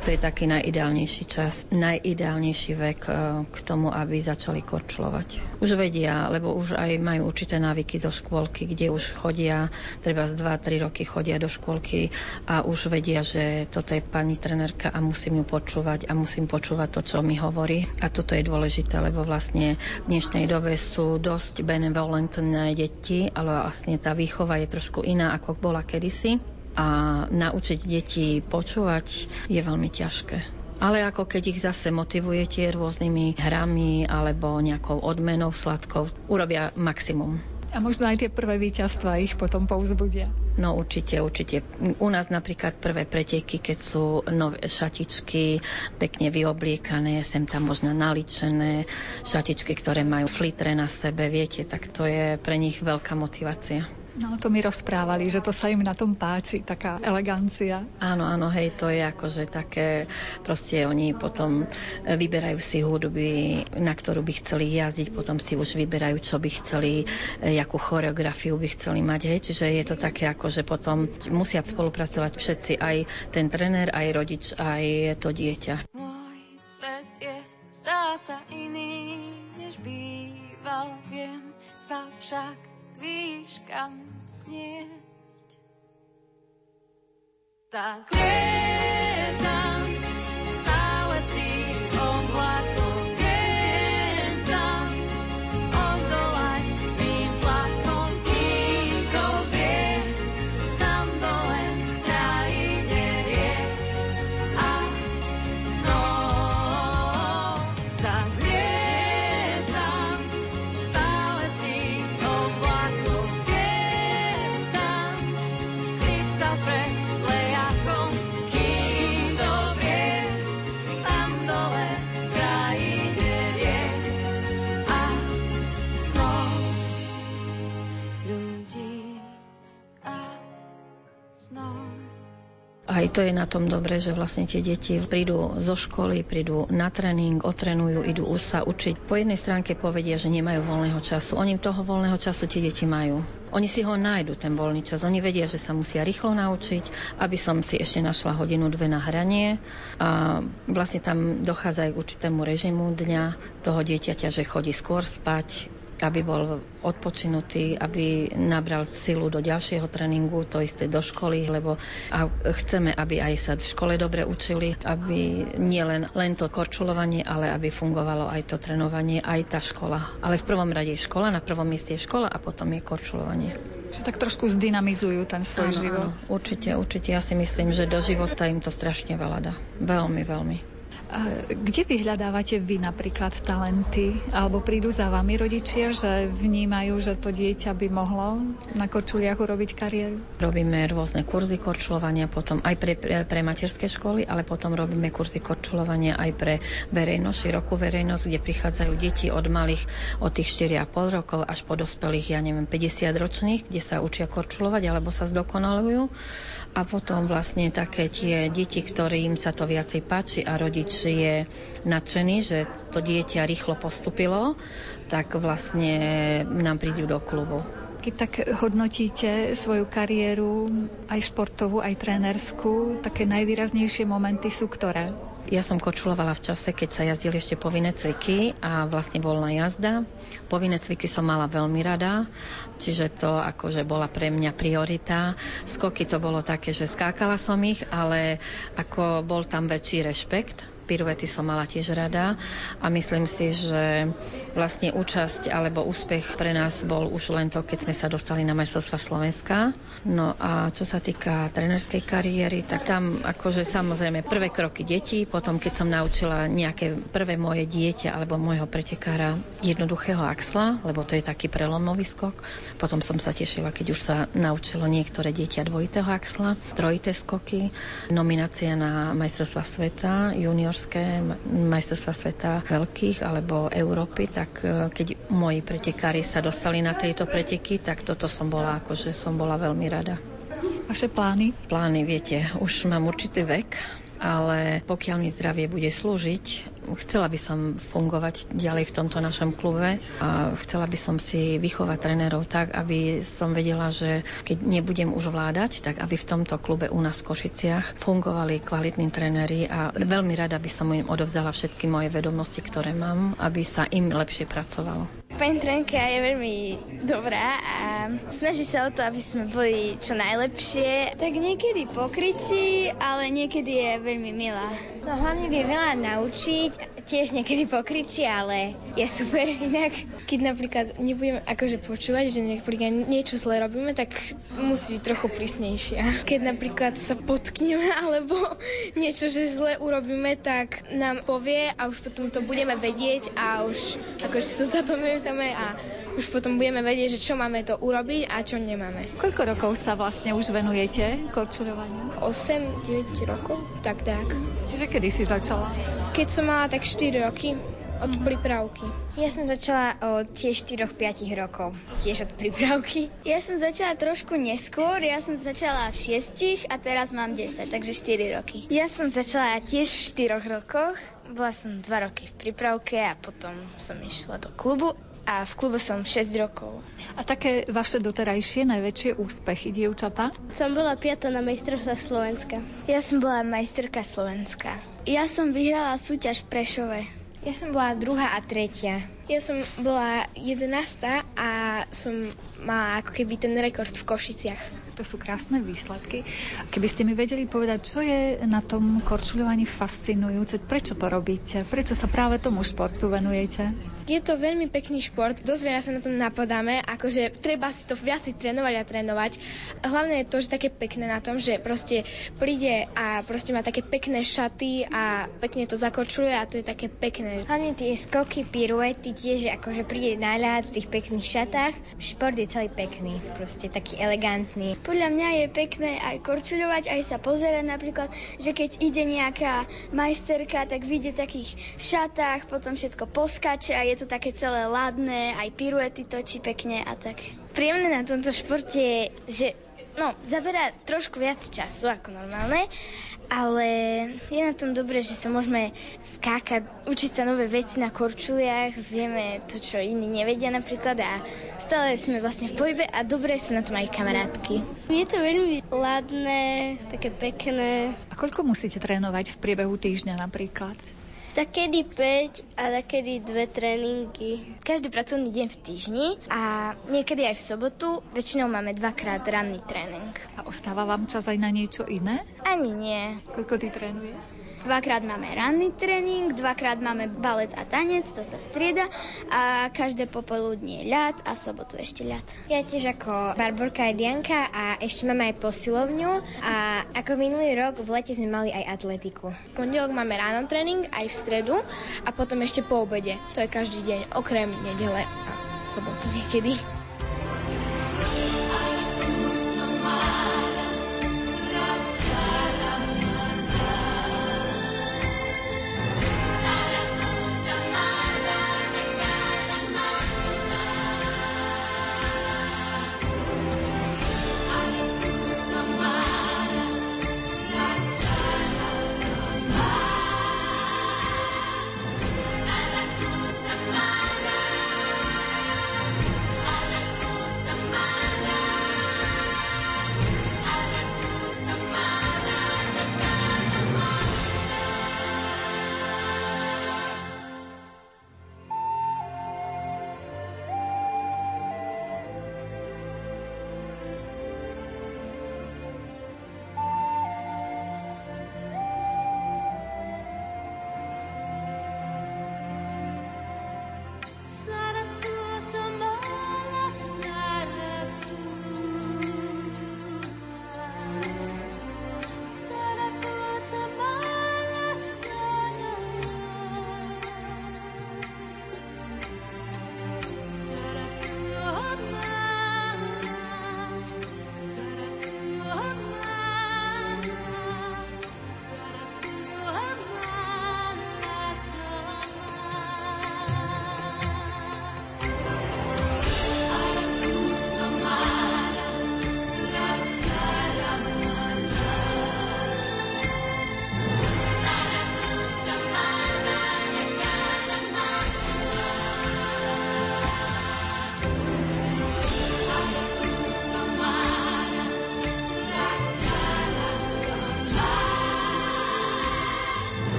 to je taký najideálnejší čas, najideálnejší vek e, k tomu, aby začali korčulovať. Už vedia, lebo už aj majú určité návyky zo škôlky, kde už chodia, treba z 2-3 roky chodia do škôlky a už vedia, že toto je pani trenerka a musím ju počúvať a musím počúvať to, čo mi hovorí. A toto je dôležité, lebo vlastne v dnešnej dobe sú dosť benevolentné deti, ale vlastne tá výchova je trošku iná, ako bola kedysi a naučiť deti počúvať je veľmi ťažké. Ale ako keď ich zase motivujete rôznymi hrami alebo nejakou odmenou sladkou, urobia maximum. A možno aj tie prvé víťazstva ich potom povzbudia. No určite, určite. U nás napríklad prvé preteky, keď sú nové šatičky, pekne vyobliekané, sem tam možno naličené, šatičky, ktoré majú flitre na sebe, viete, tak to je pre nich veľká motivácia. No to mi rozprávali, že to sa im na tom páči, taká elegancia. Áno, áno, hej, to je akože také, proste oni potom vyberajú si hudby, na ktorú by chceli jazdiť, potom si už vyberajú, čo by chceli, jakú choreografiu by chceli mať, hej, čiže je to také ako, že potom musia spolupracovať všetci, aj ten trenér, aj rodič, aj to dieťa. Môj svet je, zdá sa iný, než býval, viem sa však výškam sniesť. Tak Aj to je na tom dobre, že vlastne tie deti prídu zo školy, prídu na tréning, otrenujú, idú sa učiť. Po jednej stránke povedia, že nemajú voľného času. Oni toho voľného času tie deti majú. Oni si ho nájdu, ten voľný čas. Oni vedia, že sa musia rýchlo naučiť, aby som si ešte našla hodinu, dve na hranie. A vlastne tam dochádza aj k určitému režimu dňa toho dieťaťa, že chodí skôr spať, aby bol odpočinutý, aby nabral silu do ďalšieho tréningu, to isté do školy, lebo a chceme, aby aj sa v škole dobre učili, aby nie len, len to korčulovanie, ale aby fungovalo aj to trénovanie, aj tá škola. Ale v prvom rade je škola, na prvom mieste je škola a potom je korčulovanie. Že tak trošku zdynamizujú ten svoj áno, život. Áno, určite, určite. Ja si myslím, že do života im to strašne veľa dá. Veľmi, veľmi. Kde vyhľadávate vy napríklad talenty? Alebo prídu za vami rodičia, že vnímajú, že to dieťa by mohlo na korčuliach urobiť kariéru? Robíme rôzne kurzy korčulovania, potom aj pre, pre, pre materské školy, ale potom robíme kurzy korčulovania aj pre verejnosť, širokú verejnosť, kde prichádzajú deti od malých, od tých 4,5 rokov až po dospelých, ja neviem, 50 ročných, kde sa učia korčulovať alebo sa zdokonalujú a potom vlastne také tie deti, ktorým sa to viacej páči a rodič je nadšený, že to dieťa rýchlo postupilo, tak vlastne nám prídu do klubu. Keď tak hodnotíte svoju kariéru, aj športovú, aj trénerskú, také najvýraznejšie momenty sú ktoré? Ja som kočulovala v čase, keď sa jazdili ešte povinné cviky a vlastne voľná jazda. Povinné cviky som mala veľmi rada, čiže to akože bola pre mňa priorita. Skoky to bolo také, že skákala som ich, ale ako bol tam väčší rešpekt piruety som mala tiež rada a myslím si, že vlastne účasť alebo úspech pre nás bol už len to, keď sme sa dostali na majstrovstva Slovenska. No a čo sa týka trenerskej kariéry, tak tam akože samozrejme prvé kroky detí, potom keď som naučila nejaké prvé moje dieťa alebo môjho pretekára jednoduchého axla, lebo to je taký prelomový skok. Potom som sa tešila, keď už sa naučilo niektoré dieťa dvojitého axla, trojité skoky, nominácia na majstrovstva sveta, junior juniorské majstrovstva sveta veľkých alebo Európy, tak e, keď moji pretekári sa dostali na tieto preteky, tak toto som bola, akože som bola veľmi rada. Vaše plány? Plány, viete, už mám určitý vek, ale pokiaľ mi zdravie bude slúžiť, chcela by som fungovať ďalej v tomto našom klube a chcela by som si vychovať trénerov tak, aby som vedela, že keď nebudem už vládať, tak aby v tomto klube u nás v Košiciach fungovali kvalitní tréneri a veľmi rada by som im odovzdala všetky moje vedomosti, ktoré mám, aby sa im lepšie pracovalo. Pani trenka je veľmi dobrá a snaží sa o to, aby sme boli čo najlepšie. Tak niekedy pokričí, ale niekedy je veľmi milá. No hlavne vie veľa naučiť, tiež niekedy pokričí, ale je super inak. Keď napríklad nebudeme akože počúvať, že napríklad niečo zle robíme, tak musí byť trochu prísnejšia. Keď napríklad sa potkneme alebo niečo, že zle urobíme, tak nám povie a už potom to budeme vedieť a už akože si to zapamätáme pamätáme a už potom budeme vedieť, že čo máme to urobiť a čo nemáme. Koľko rokov sa vlastne už venujete korčuľovaniu? 8-9 rokov, tak tak. Čiže kedy si začala? Keď som mala tak 4 roky, od mm. prípravky. Ja som začala od tiež 4-5 rokov, tiež od prípravky. Ja som začala trošku neskôr, ja som začala v 6 a teraz mám 10, takže 4 roky. Ja som začala tiež v 4 rokoch, bola som 2 roky v prípravke a potom som išla do klubu a v klube som 6 rokov. A také vaše doterajšie najväčšie úspechy, dievčata? Som bola piata na majstrovstvách Slovenska. Ja som bola majsterka Slovenska. Ja som vyhrala súťaž v Prešove. Ja som bola druhá a tretia. Ja som bola jedenastá a som mala ako keby ten rekord v Košiciach. To sú krásne výsledky. Keby ste mi vedeli povedať, čo je na tom korčuľovaní fascinujúce, prečo to robíte, prečo sa práve tomu športu venujete? Je to veľmi pekný šport, dosť veľa sa na tom napadáme, akože treba si to viac trénovať a trénovať. Hlavne je to, že také pekné na tom, že proste príde a proste má také pekné šaty a pekne to zakorčuje a to je také pekné. Hlavne tie skoky, piruety tiež, akože príde najľad v tých pekných šatách. Šport je celý pekný, proste taký elegantný. Podľa mňa je pekné aj korčuľovať, aj sa pozerať napríklad, že keď ide nejaká majsterka, tak vidie takých šatách, potom všetko poskače a je to také celé ladné, aj piruety točí pekne a tak. Príjemné na tomto športe je, že No, zaberá trošku viac času ako normálne, ale je na tom dobré, že sa môžeme skákať, učiť sa nové veci na korčuliach, vieme to, čo iní nevedia napríklad a stále sme vlastne v pohybe a dobre sú na tom aj kamarátky. Je to veľmi ladné, také pekné. A koľko musíte trénovať v priebehu týždňa napríklad? Takedy 5 a takedy dve tréningy. Každý pracovný deň v týždni a niekedy aj v sobotu. Väčšinou máme dvakrát ranný tréning. A ostáva vám čas aj na niečo iné? Ani nie. Koľko ty trénuješ? Dvakrát máme ranný tréning, dvakrát máme balet a tanec, to sa strieda a každé popoludnie ľad a v sobotu ešte ľad. Ja tiež ako Barborka aj Dianka a ešte máme aj posilovňu a ako minulý rok v lete sme mali aj atletiku. V pondelok máme ráno tréning aj v stredu a potom ešte po obede. To je každý deň, okrem nedele a sobotu niekedy.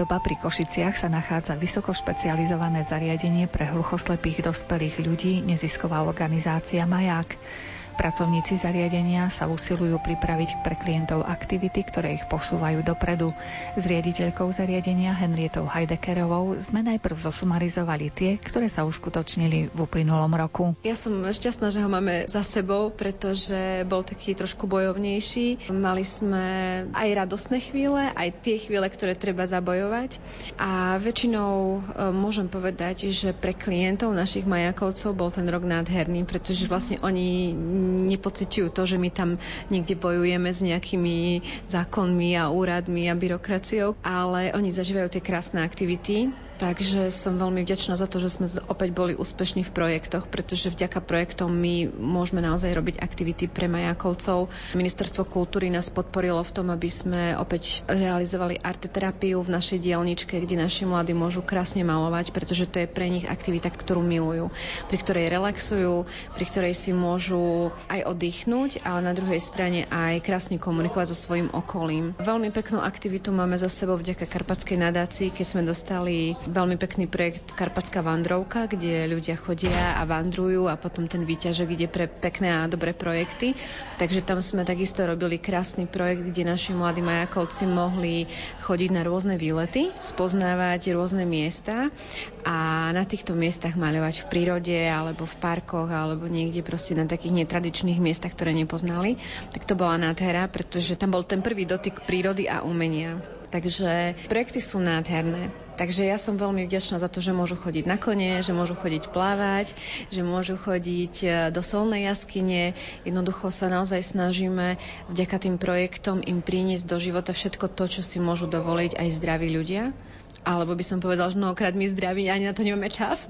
Zdoba pri Košiciach sa nachádza vysoko špecializované zariadenie pre hluchoslepých dospelých ľudí, nezisková organizácia Maják. Pracovníci zariadenia sa usilujú pripraviť pre klientov aktivity, ktoré ich posúvajú dopredu. S riaditeľkou zariadenia Henrietou Heidekerovou sme najprv zosumarizovali tie, ktoré sa uskutočnili v uplynulom roku. Ja som šťastná, že ho máme za sebou, pretože bol taký trošku bojovnejší. Mali sme aj radostné chvíle, aj tie chvíle, ktoré treba zabojovať. A väčšinou e, môžem povedať, že pre klientov našich majakovcov bol ten rok nádherný, pretože vlastne oni nepociťujú to, že my tam niekde bojujeme s nejakými zákonmi a úradmi a byrokraciou, ale oni zažívajú tie krásne aktivity Takže som veľmi vďačná za to, že sme opäť boli úspešní v projektoch, pretože vďaka projektom my môžeme naozaj robiť aktivity pre majakovcov. Ministerstvo kultúry nás podporilo v tom, aby sme opäť realizovali arteterapiu v našej dielničke, kde naši mladí môžu krásne malovať, pretože to je pre nich aktivita, ktorú milujú, pri ktorej relaxujú, pri ktorej si môžu aj oddychnúť, ale na druhej strane aj krásne komunikovať so svojím okolím. Veľmi peknú aktivitu máme za sebou vďaka Karpatskej nadácii, keď sme dostali veľmi pekný projekt Karpatská vandrovka, kde ľudia chodia a vandrujú a potom ten výťažok ide pre pekné a dobré projekty. Takže tam sme takisto robili krásny projekt, kde naši mladí majakovci mohli chodiť na rôzne výlety, spoznávať rôzne miesta a na týchto miestach maľovať v prírode alebo v parkoch alebo niekde proste na takých netradičných miestach, ktoré nepoznali. Tak to bola nádhera, pretože tam bol ten prvý dotyk prírody a umenia. Takže projekty sú nádherné. Takže ja som veľmi vďačná za to, že môžu chodiť na kone, že môžu chodiť plávať, že môžu chodiť e, do solnej jaskyne. Jednoducho sa naozaj snažíme vďaka tým projektom im priniesť do života všetko to, čo si môžu dovoliť aj zdraví ľudia alebo by som povedal, že mnohokrát my zdraví ani na to nemáme čas.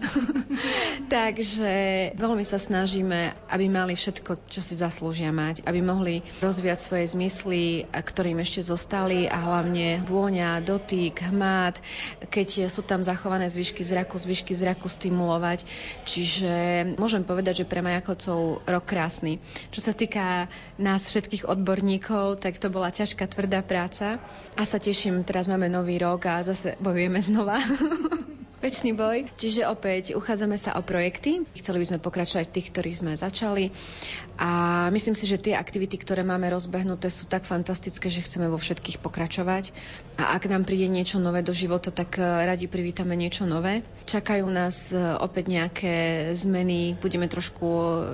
Takže veľmi sa snažíme, aby mali všetko, čo si zaslúžia mať, aby mohli rozvíjať svoje zmysly, ktorým ešte zostali a hlavne vôňa, dotyk, hmát, keď sú tam zachované zvyšky zraku, zvyšky zraku stimulovať. Čiže môžem povedať, že pre Majakovcov rok krásny. Čo sa týka nás všetkých odborníkov, tak to bola ťažká, tvrdá práca a sa teším, teraz máme nový rok a zase bojujeme bojujeme znova. Večný boj. Čiže opäť uchádzame sa o projekty. Chceli by sme pokračovať v tých, ktorých sme začali. A myslím si, že tie aktivity, ktoré máme rozbehnuté, sú tak fantastické, že chceme vo všetkých pokračovať. A ak nám príde niečo nové do života, tak eh, radi privítame niečo nové. Čakajú nás eh, opäť nejaké zmeny. Budeme trošku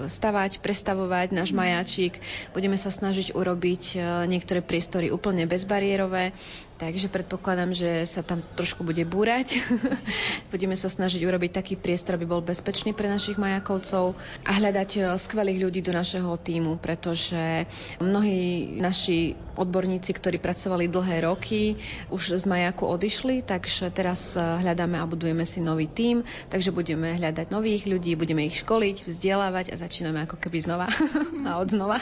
stavať, prestavovať náš majáčik. Budeme sa snažiť urobiť eh, niektoré priestory úplne bezbariérové. Takže predpokladám, že sa tam trošku bude búrať. Budeme sa snažiť urobiť taký priestor, aby bol bezpečný pre našich majakovcov a hľadať e, skvelých ľudí do našeho týmu, pretože mnohí naši odborníci, ktorí pracovali dlhé roky, už z majaku odišli, takže teraz e, hľadáme a budujeme si nový tím, takže budeme hľadať nových ľudí, budeme ich školiť, vzdelávať a začíname ako keby znova a od znova.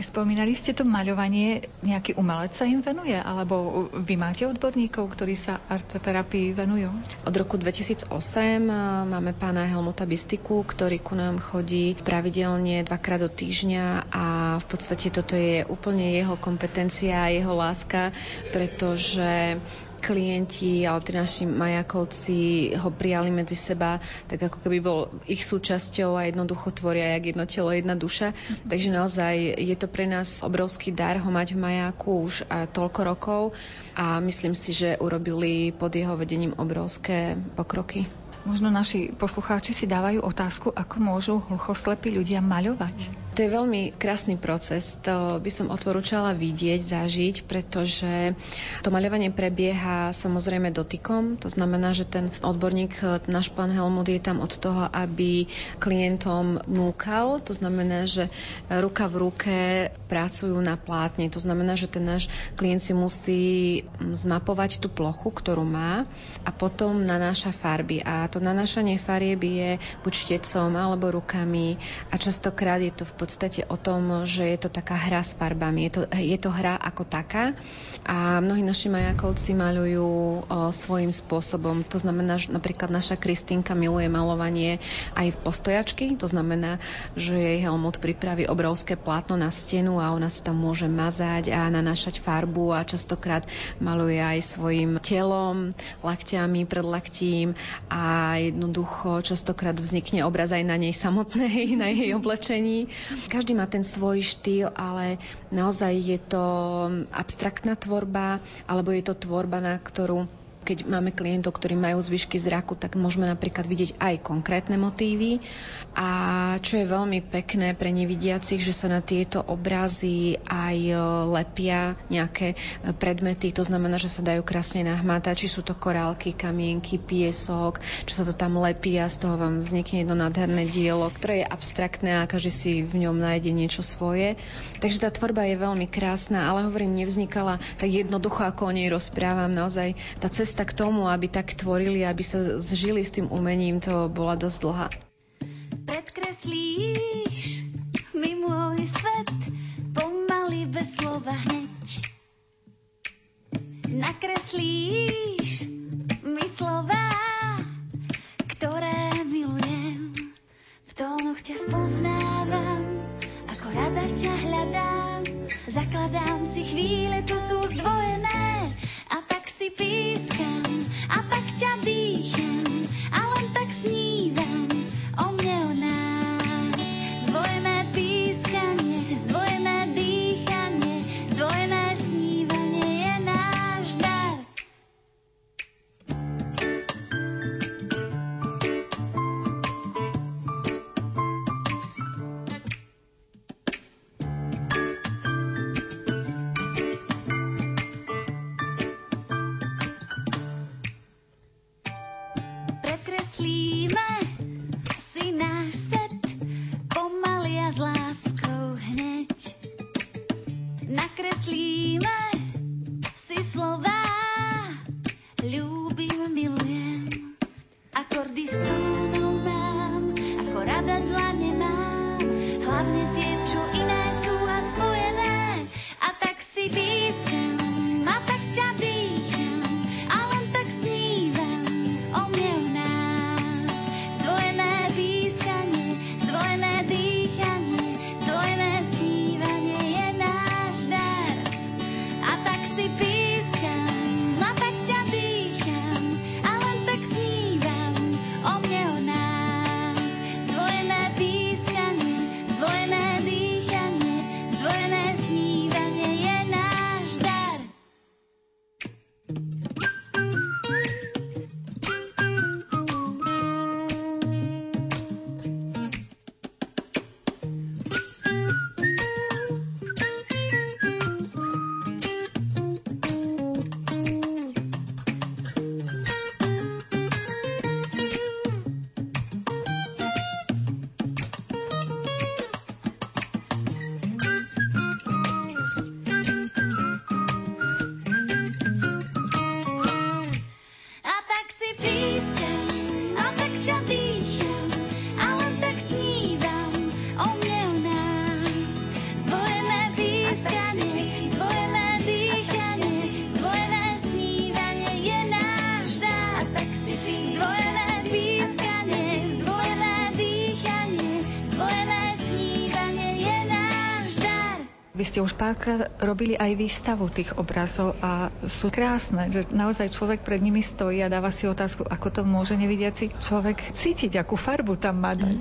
Spomínali ste to maľovanie, nejaký umelec sa im venuje, alebo vy máte odborníkov, ktorí sa arteterapii venujú? Od roku 2008 e, máme pána Helmuta Bistiku, ktorý ku nám chodí pravidelne dvakrát do týždňa a v podstate toto je úplne jeho kompetencia, jeho láska, pretože klienti alebo tí naši majakovci ho prijali medzi seba, tak ako keby bol ich súčasťou a jednoducho tvoria jak jedno telo, jedna duša. Mm-hmm. Takže naozaj je to pre nás obrovský dar ho mať v majaku už toľko rokov a myslím si, že urobili pod jeho vedením obrovské pokroky. Možno naši poslucháči si dávajú otázku, ako môžu hluchoslepí ľudia maľovať. To je veľmi krásny proces. To by som odporúčala vidieť, zažiť, pretože to maľovanie prebieha samozrejme dotykom. To znamená, že ten odborník, náš pán Helmut, je tam od toho, aby klientom núkal. To znamená, že ruka v ruke pracujú na plátne. To znamená, že ten náš klient si musí zmapovať tú plochu, ktorú má a potom nanáša farby. A to nanášanie farieb je buď štecom alebo rukami a častokrát je to v podstate o tom, že je to taká hra s farbami. Je to, je to hra ako taká a mnohí naši majakovci maľujú svojím spôsobom. To znamená, že napríklad naša Kristínka miluje malovanie aj v postojačky. To znamená, že jej Helmut pripraví obrovské plátno na stenu a ona sa tam môže mazať a nanášať farbu a častokrát maluje aj svojim telom, lakťami, predlaktím a jednoducho častokrát vznikne obraz aj na nej samotnej, na jej oblečení. Každý má ten svoj štýl, ale naozaj je to abstraktná tvorba, alebo je to tvorba, na ktorú keď máme klientov, ktorí majú zvyšky zraku, tak môžeme napríklad vidieť aj konkrétne motívy. A čo je veľmi pekné pre nevidiacich, že sa na tieto obrazy aj e, lepia nejaké e, predmety. To znamená, že sa dajú krásne nahmátať, či sú to korálky, kamienky, piesok, čo sa to tam lepí a z toho vám vznikne jedno nádherné dielo, ktoré je abstraktné a každý si v ňom nájde niečo svoje. Takže tá tvorba je veľmi krásna, ale hovorím, nevznikala tak jednoducho, ako o nej rozprávam. Naozaj tá cesta cesta k tomu, aby tak tvorili, aby sa zžili s tým umením, to bola dosť dlhá. Predkreslíš mi môj svet pomaly bez slova hneď. Nakreslíš mi slova, ktoré milujem. V tónoch ťa spoznávam, ako rada ťa hľadám. Zakladám si chvíle, to sú zdvojené si pískam a tak ťa dýcham a len tak snívam. O mne, ste už párkrát robili aj výstavu tých obrazov a sú krásne, že naozaj človek pred nimi stojí a dáva si otázku, ako to môže nevidiaci človek cítiť, akú farbu tam má dať.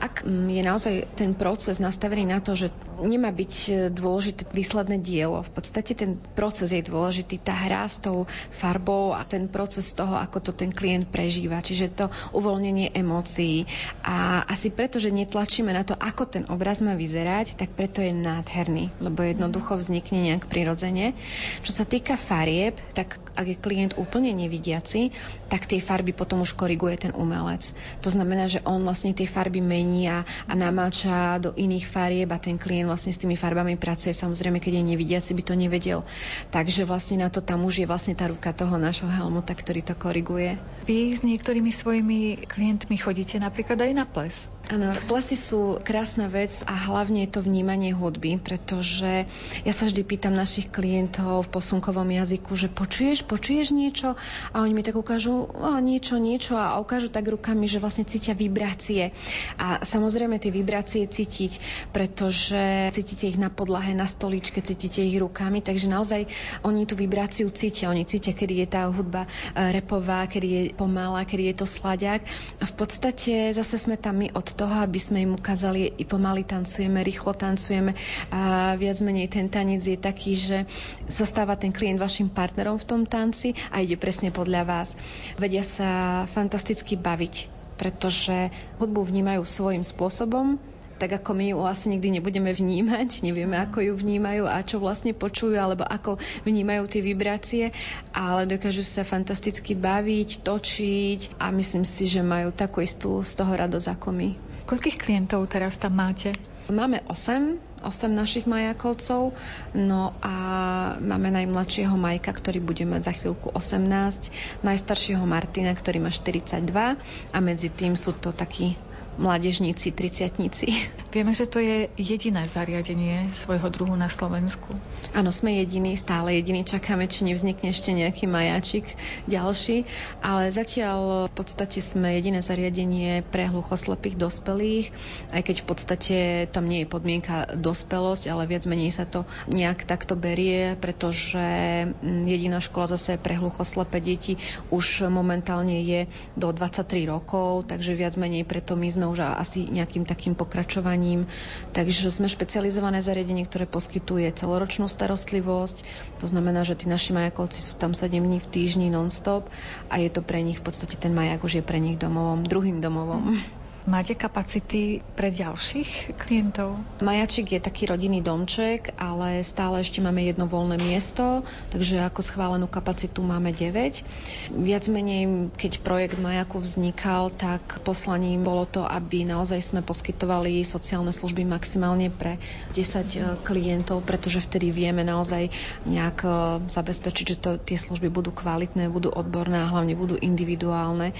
Ak je naozaj ten proces nastavený na to, že nemá byť dôležité výsledné dielo, v podstate ten proces je dôležitý, tá hra s tou farbou a ten proces toho, ako to ten klient prežíva, čiže to uvoľnenie emócií. A asi preto, že netlačíme na to, ako ten obraz má vyzerať, tak preto je nádherný, lebo jednoducho vznikne nejak prirodzene. Čo sa týka farieb, tak ak je klient úplne nevidiaci, tak tie farby potom už koriguje ten umelec. To znamená, že on vlastne tie farby mení a, a namáča do iných farieb a ten klient vlastne s tými farbami pracuje. Samozrejme, keď je nevidiaci, by to nevedel. Takže vlastne na to tam už je vlastne tá ruka toho nášho Helmuta, ktorý to koriguje. Vy s niektorými svojimi klientmi chodíte napríklad aj na ples. Áno, plesy sú krásna vec a hlavne je to vnímanie hudby, pretože ja sa vždy pýtam našich klientov v posunkovom jazyku, že počuješ, počuješ niečo? A oni mi tak ukážu o, niečo, niečo a ukážu tak rukami, že vlastne cítia vibrácie. A samozrejme tie vibrácie cítiť, pretože cítite ich na podlahe, na stoličke, cítite ich rukami, takže naozaj oni tú vibráciu cítia. Oni cítia, kedy je tá hudba e, repová, kedy je pomalá, kedy je to sladiak. A v podstate zase sme tam my od toho, aby sme im ukázali, i pomaly tancujeme, rýchlo tancujeme a viac menej ten tanec je taký, že sa stáva ten klient vašim partnerom v tom tanci a ide presne podľa vás. Vedia sa fantasticky baviť, pretože hudbu vnímajú svojím spôsobom, tak ako my ju asi nikdy nebudeme vnímať, nevieme, ako ju vnímajú a čo vlastne počujú, alebo ako vnímajú tie vibrácie, ale dokážu sa fantasticky baviť, točiť a myslím si, že majú takú istú z toho radosť ako my. Koľkých klientov teraz tam máte? Máme 8, 8 našich majakovcov, no a máme najmladšieho Majka, ktorý bude mať za chvíľku 18, najstaršieho Martina, ktorý má 42 a medzi tým sú to takí mládežníci, triciatníci. Vieme, že to je jediné zariadenie svojho druhu na Slovensku. Áno, sme jediní, stále jediní. Čakáme, či nevznikne ešte nejaký majáčik ďalší, ale zatiaľ v podstate sme jediné zariadenie pre hluchoslepých dospelých, aj keď v podstate tam nie je podmienka dospelosť, ale viac menej sa to nejak takto berie, pretože mm, jediná škola zase pre hluchoslepé deti už momentálne je do 23 rokov, takže viac menej preto my sme už asi nejakým takým pokračovaním. Takže sme špecializované zariadenie, ktoré poskytuje celoročnú starostlivosť. To znamená, že tí naši majakovci sú tam 7 dní v týždni non-stop a je to pre nich v podstate ten majak už je pre nich domovom, druhým domovom. Máte kapacity pre ďalších klientov? Majačik je taký rodinný domček, ale stále ešte máme jedno voľné miesto, takže ako schválenú kapacitu máme 9. Viac menej, keď projekt Majaku vznikal, tak poslaním bolo to, aby naozaj sme poskytovali sociálne služby maximálne pre 10 e, klientov, pretože vtedy vieme naozaj nejak e, zabezpečiť, že to, tie služby budú kvalitné, budú odborné a hlavne budú individuálne.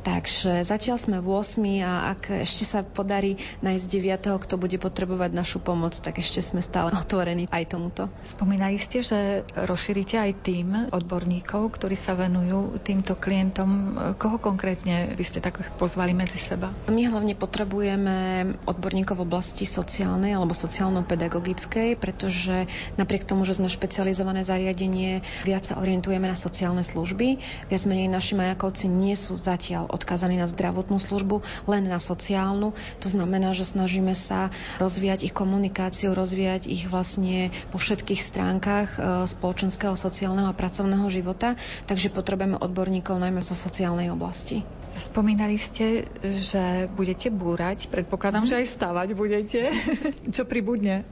Takže zatiaľ sme v 8 a ak ešte sa podarí nájsť 9, kto bude potrebovať našu pomoc, tak ešte sme stále otvorení aj tomuto. Spomínali ste, že rozšírite aj tým odborníkov, ktorí sa venujú týmto klientom. Koho konkrétne by ste tak pozvali medzi seba? My hlavne potrebujeme odborníkov v oblasti sociálnej alebo sociálno-pedagogickej, pretože napriek tomu, že sme špecializované zariadenie, viac sa orientujeme na sociálne služby. Viac menej naši majakovci nie sú zatiaľ odkazaní na zdravotnú službu, len na sociálnu. To znamená, že snažíme sa rozvíjať ich komunikáciu, rozvíjať ich vlastne po všetkých stránkach e, spoločenského, sociálneho a pracovného života, takže potrebujeme odborníkov najmä zo sociálnej oblasti. Spomínali ste, že budete búrať. Predpokladám, že aj stavať budete. čo pribudne?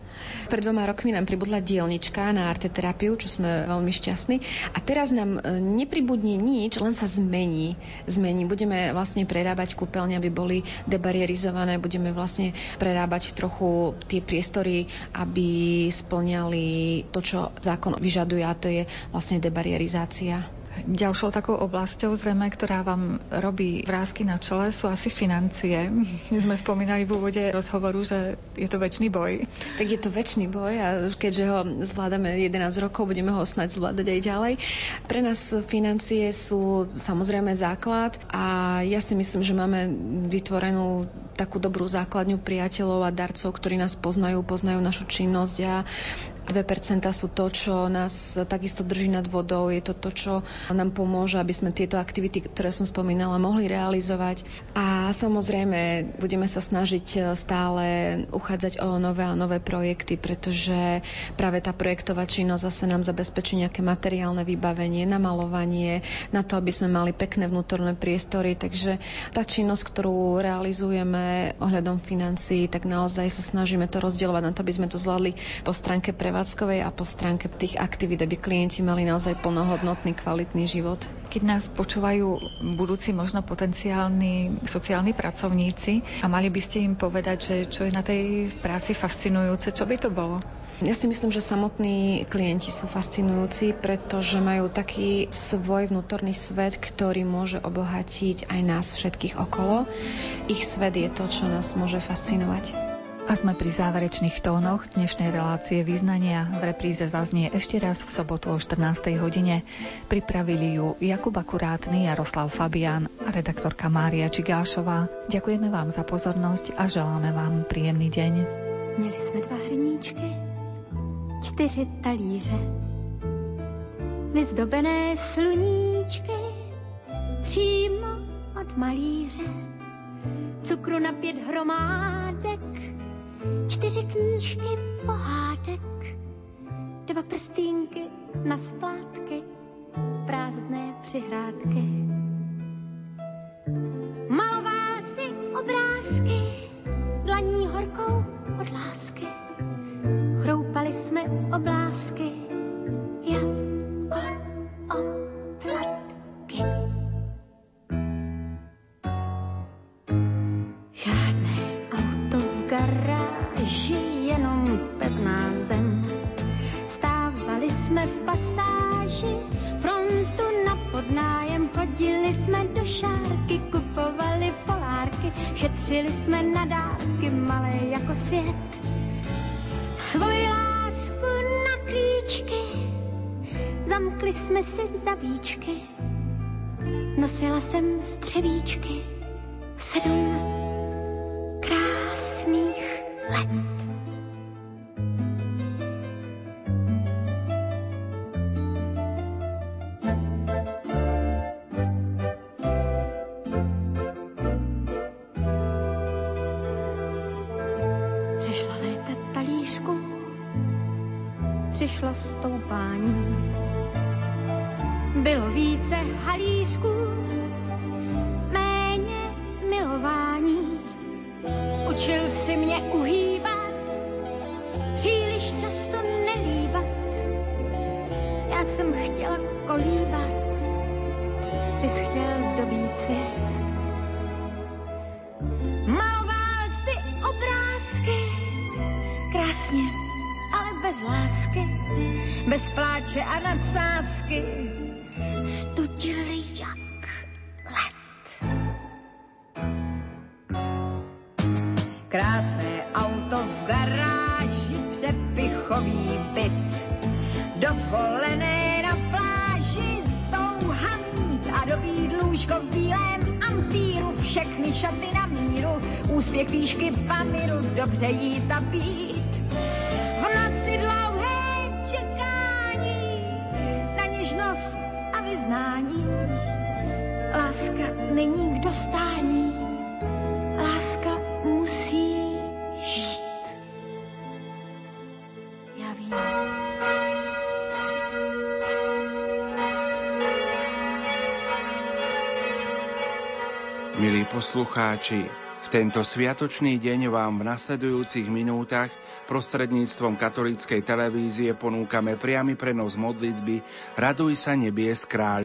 Pred dvoma rokmi nám pribudla dielnička na arteterapiu, čo sme veľmi šťastní. A teraz nám e, nepribudne nič, len sa zmení. Zmení. Budeme vlastne prerábať kúpeľne, aby boli debarierizované. Budeme vlastne prerábať trochu tie priestory, aby splňali to, čo zákon vyžaduje, a to je vlastne debarierizácia. Ďalšou takou oblasťou zrejme, ktorá vám robí vrázky na čele, sú asi financie. My sme spomínali v úvode rozhovoru, že je to väčší boj. Tak je to väčší boj a keďže ho zvládame 11 rokov, budeme ho snať zvládať aj ďalej. Pre nás financie sú samozrejme základ a ja si myslím, že máme vytvorenú takú dobrú základňu priateľov a darcov, ktorí nás poznajú, poznajú našu činnosť a 2% sú to, čo nás takisto drží nad vodou. Je to to, čo nám pomôže, aby sme tieto aktivity, ktoré som spomínala, mohli realizovať. A samozrejme, budeme sa snažiť stále uchádzať o nové a nové projekty, pretože práve tá projektová činnosť zase nám zabezpečí nejaké materiálne vybavenie, namalovanie, na to, aby sme mali pekné vnútorné priestory. Takže tá činnosť, ktorú realizujeme ohľadom financií, tak naozaj sa snažíme to rozdielovať na to, aby sme to zvládli po stránke pre prevádzkovej a po stránke tých aktivít, aby klienti mali naozaj plnohodnotný, kvalitný život. Keď nás počúvajú budúci možno potenciálni sociálni pracovníci a mali by ste im povedať, že čo je na tej práci fascinujúce, čo by to bolo? Ja si myslím, že samotní klienti sú fascinujúci, pretože majú taký svoj vnútorný svet, ktorý môže obohatiť aj nás všetkých okolo. Ich svet je to, čo nás môže fascinovať. A sme pri záverečných tónoch dnešnej relácie význania. V repríze zaznie ešte raz v sobotu o 14. hodine. Pripravili ju Jakub Akurátny, Jaroslav Fabián a redaktorka Mária Čigášová. Ďakujeme vám za pozornosť a želáme vám príjemný deň. Měli jsme dva hrníčky, čtyři talíře, vyzdobené sluníčky, přímo od malíře, cukru na pět hromádek, čtyři knížky pohádek, dva prstínky na splátky, prázdné přihrádky. Maloval si obrázky, dlaní horkou od lásky. Chroupali jsme oblásky, jako oplatky. Šetřili jsme na dárky, malé jako svět. Svoji lásku na klíčky, zamkli jsme si zavíčky, nosila jsem střevíčky, sedm krásných let. Přišlo stoupání. Bylo více halířků, méně milování. Učil si mě uhýbat, příliš často nelíbat. Já jsem chtěla kolíbat, dobře jíst a pít. V noci dlouhé čekání na něžnost a vyznání. Láska není k dostání, láska musí žít. Já vím. Milí poslucháči, tento sviatočný deň vám v nasledujúcich minútach prostredníctvom katolíckej televízie ponúkame priamy prenos modlitby Raduj sa nebies kráľ.